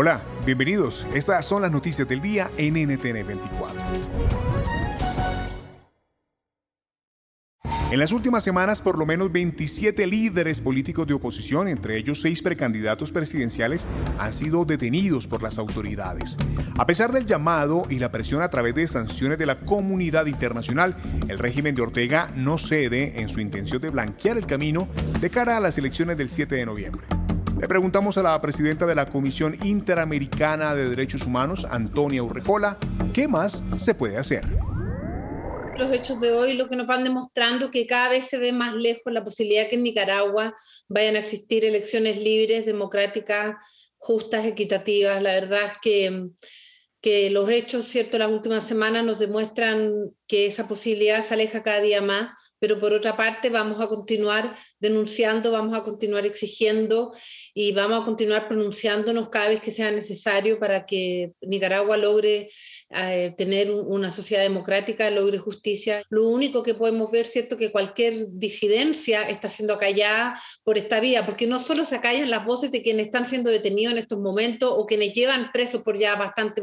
Hola, bienvenidos. Estas son las noticias del día en NTN 24. En las últimas semanas, por lo menos 27 líderes políticos de oposición, entre ellos seis precandidatos presidenciales, han sido detenidos por las autoridades. A pesar del llamado y la presión a través de sanciones de la comunidad internacional, el régimen de Ortega no cede en su intención de blanquear el camino de cara a las elecciones del 7 de noviembre. Le preguntamos a la presidenta de la Comisión Interamericana de Derechos Humanos, Antonia Urrejola, ¿qué más se puede hacer? Los hechos de hoy lo que nos van demostrando que cada vez se ve más lejos la posibilidad que en Nicaragua vayan a existir elecciones libres, democráticas, justas, equitativas. La verdad es que, que los hechos, cierto, las últimas semanas nos demuestran que esa posibilidad se aleja cada día más pero por otra parte vamos a continuar denunciando, vamos a continuar exigiendo y vamos a continuar pronunciándonos cada vez que sea necesario para que Nicaragua logre eh, tener una sociedad democrática, logre justicia. Lo único que podemos ver, ¿cierto?, que cualquier disidencia está siendo acallada por esta vía, porque no solo se acallan las voces de quienes están siendo detenidos en estos momentos o quienes llevan presos por ya bastante,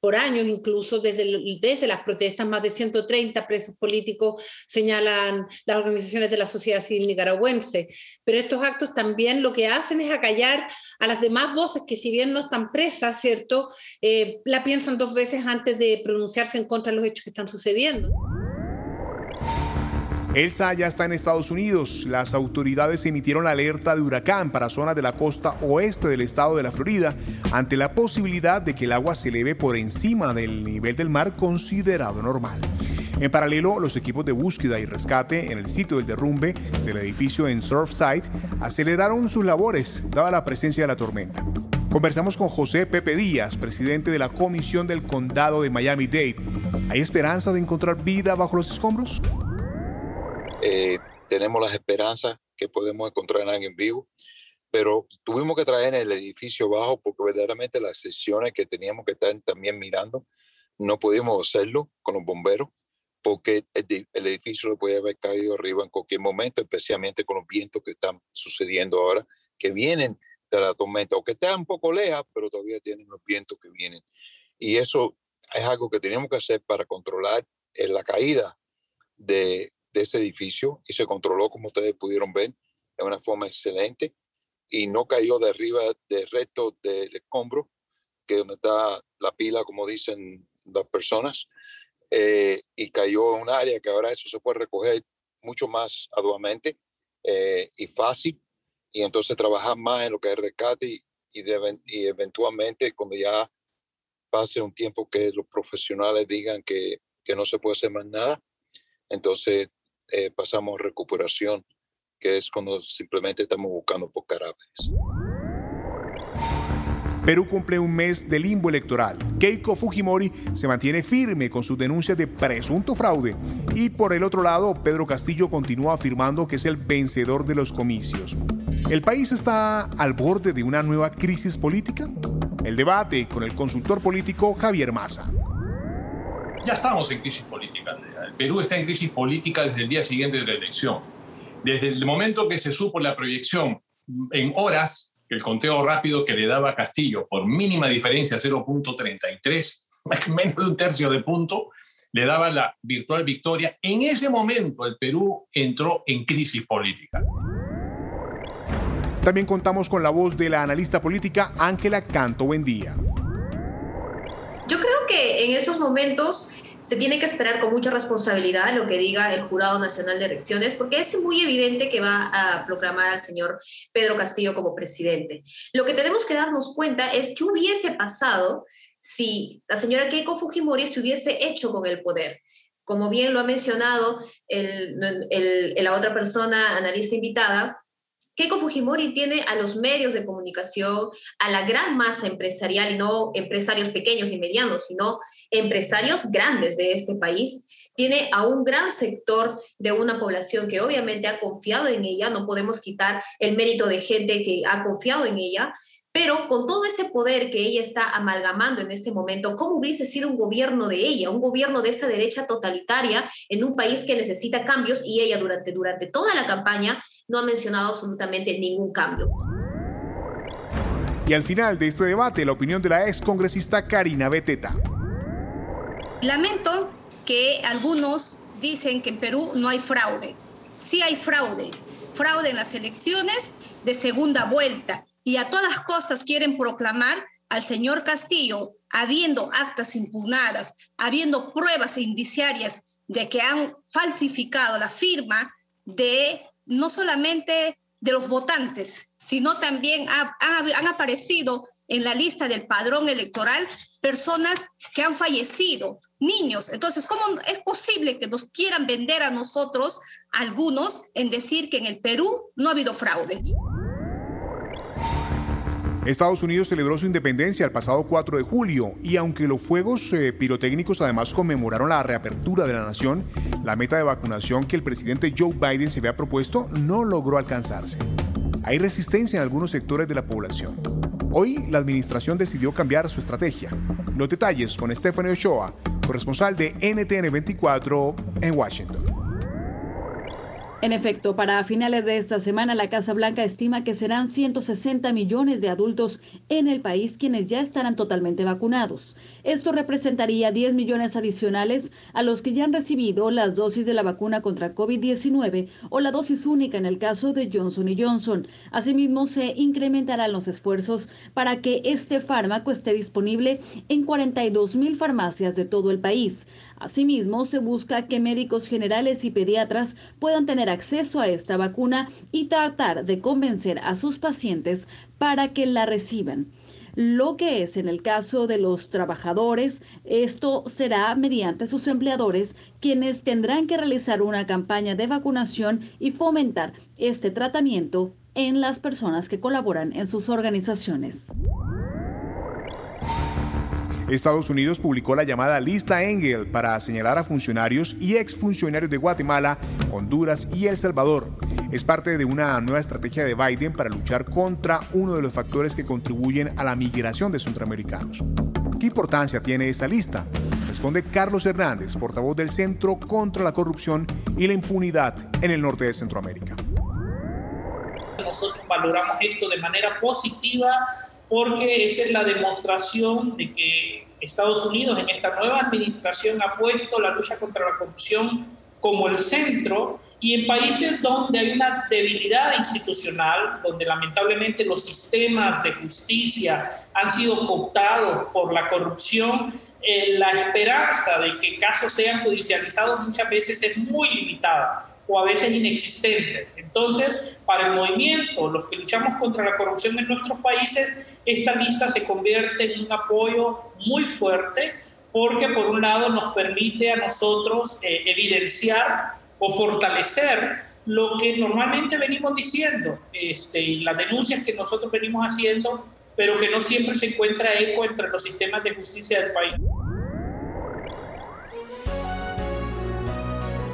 por años incluso, desde, desde las protestas, más de 130 presos políticos señalan las organizaciones de la sociedad civil nicaragüense. Pero estos actos también lo que hacen es acallar a las demás voces que si bien no están presas, ¿cierto? Eh, la piensan dos veces antes de pronunciarse en contra de los hechos que están sucediendo. Elsa ya está en Estados Unidos. Las autoridades emitieron la alerta de huracán para zonas de la costa oeste del estado de la Florida ante la posibilidad de que el agua se eleve por encima del nivel del mar considerado normal. En paralelo, los equipos de búsqueda y rescate en el sitio del derrumbe del edificio en Surfside aceleraron sus labores dada la presencia de la tormenta. Conversamos con José Pepe Díaz, presidente de la Comisión del Condado de Miami-Dade. ¿Hay esperanza de encontrar vida bajo los escombros? Eh, tenemos las esperanzas que podemos encontrar a alguien vivo, pero tuvimos que traer en el edificio bajo porque verdaderamente las sesiones que teníamos que estar también mirando, no pudimos hacerlo con los bomberos porque el, edificio le puede haber caído arriba en cualquier momento, especialmente con los vientos que están sucediendo ahora, que vienen de la tormenta, o que están un poco lejos, pero todavía tienen los vientos que vienen. Y eso es algo que tenemos que hacer para controlar eh, la caída de, de ese edificio, y se controló, como ustedes pudieron ver, de una forma excelente, y no cayó de arriba del resto del escombro, que es donde está la pila, como dicen las personas, eh, y cayó en un área que ahora eso se puede recoger mucho más arduamente eh, y fácil y entonces trabajar más en lo que es rescate y, y, eventualmente cuando ya pase un tiempo que los profesionales digan que, que no se puede hacer más nada, entonces eh, pasamos a recuperación, que es cuando simplemente estamos buscando por carácteres. Perú cumple un mes de limbo electoral. Keiko Fujimori se mantiene firme con sus denuncias de presunto fraude. Y por el otro lado, Pedro Castillo continúa afirmando que es el vencedor de los comicios. ¿El país está al borde de una nueva crisis política? El debate con el consultor político Javier Massa. Ya estamos en crisis política. El Perú está en crisis política desde el día siguiente de la elección. Desde el momento que se supo la proyección en horas el conteo rápido que le daba Castillo por mínima diferencia, 0.33, menos de un tercio de punto, le daba la virtual victoria. En ese momento el Perú entró en crisis política. También contamos con la voz de la analista política Ángela Canto. Buen día. Yo creo que en estos momentos se tiene que esperar con mucha responsabilidad lo que diga el Jurado Nacional de Elecciones, porque es muy evidente que va a proclamar al señor Pedro Castillo como presidente. Lo que tenemos que darnos cuenta es qué hubiese pasado si la señora Keiko Fujimori se hubiese hecho con el poder. Como bien lo ha mencionado la otra persona, analista invitada, Keiko Fujimori tiene a los medios de comunicación, a la gran masa empresarial, y no empresarios pequeños ni medianos, sino empresarios grandes de este país. Tiene a un gran sector de una población que obviamente ha confiado en ella, no podemos quitar el mérito de gente que ha confiado en ella, pero con todo ese poder que ella está amalgamando en este momento, ¿cómo hubiese sido un gobierno de ella, un gobierno de esta derecha totalitaria en un país que necesita cambios y ella durante, durante toda la campaña no ha mencionado absolutamente ningún cambio? Y al final de este debate, la opinión de la ex congresista Karina Beteta. Lamento que algunos dicen que en Perú no hay fraude. Sí hay fraude, fraude en las elecciones de segunda vuelta y a todas costas quieren proclamar al señor Castillo, habiendo actas impugnadas, habiendo pruebas indiciarias de que han falsificado la firma de no solamente de los votantes, sino también han aparecido en la lista del padrón electoral personas que han fallecido, niños. Entonces, ¿cómo es posible que nos quieran vender a nosotros, algunos, en decir que en el Perú no ha habido fraude? Estados Unidos celebró su independencia el pasado 4 de julio y aunque los fuegos eh, pirotécnicos además conmemoraron la reapertura de la nación, la meta de vacunación que el presidente Joe Biden se había propuesto no logró alcanzarse. Hay resistencia en algunos sectores de la población. Hoy la administración decidió cambiar su estrategia. Los detalles con Stephanie Ochoa, corresponsal de NTN 24 en Washington. En efecto, para finales de esta semana, la Casa Blanca estima que serán 160 millones de adultos en el país quienes ya estarán totalmente vacunados. Esto representaría 10 millones adicionales a los que ya han recibido las dosis de la vacuna contra COVID-19 o la dosis única en el caso de Johnson Johnson. Asimismo, se incrementarán los esfuerzos para que este fármaco esté disponible en 42 mil farmacias de todo el país. Asimismo, se busca que médicos generales y pediatras puedan tener acceso a esta vacuna y tratar de convencer a sus pacientes para que la reciban. Lo que es en el caso de los trabajadores, esto será mediante sus empleadores quienes tendrán que realizar una campaña de vacunación y fomentar este tratamiento en las personas que colaboran en sus organizaciones. Estados Unidos publicó la llamada lista Engel para señalar a funcionarios y exfuncionarios de Guatemala, Honduras y El Salvador. Es parte de una nueva estrategia de Biden para luchar contra uno de los factores que contribuyen a la migración de centroamericanos. ¿Qué importancia tiene esa lista? Responde Carlos Hernández, portavoz del Centro contra la Corrupción y la Impunidad en el norte de Centroamérica. Nosotros valoramos esto de manera positiva porque esa es la demostración de que Estados Unidos en esta nueva administración ha puesto la lucha contra la corrupción como el centro y en países donde hay una debilidad institucional, donde lamentablemente los sistemas de justicia han sido cooptados por la corrupción, eh, la esperanza de que casos sean judicializados muchas veces es muy limitada o a veces inexistente. Entonces, para el movimiento, los que luchamos contra la corrupción en nuestros países, esta lista se convierte en un apoyo muy fuerte porque por un lado nos permite a nosotros eh, evidenciar o fortalecer lo que normalmente venimos diciendo, este, las denuncias que nosotros venimos haciendo, pero que no siempre se encuentra eco entre los sistemas de justicia del país.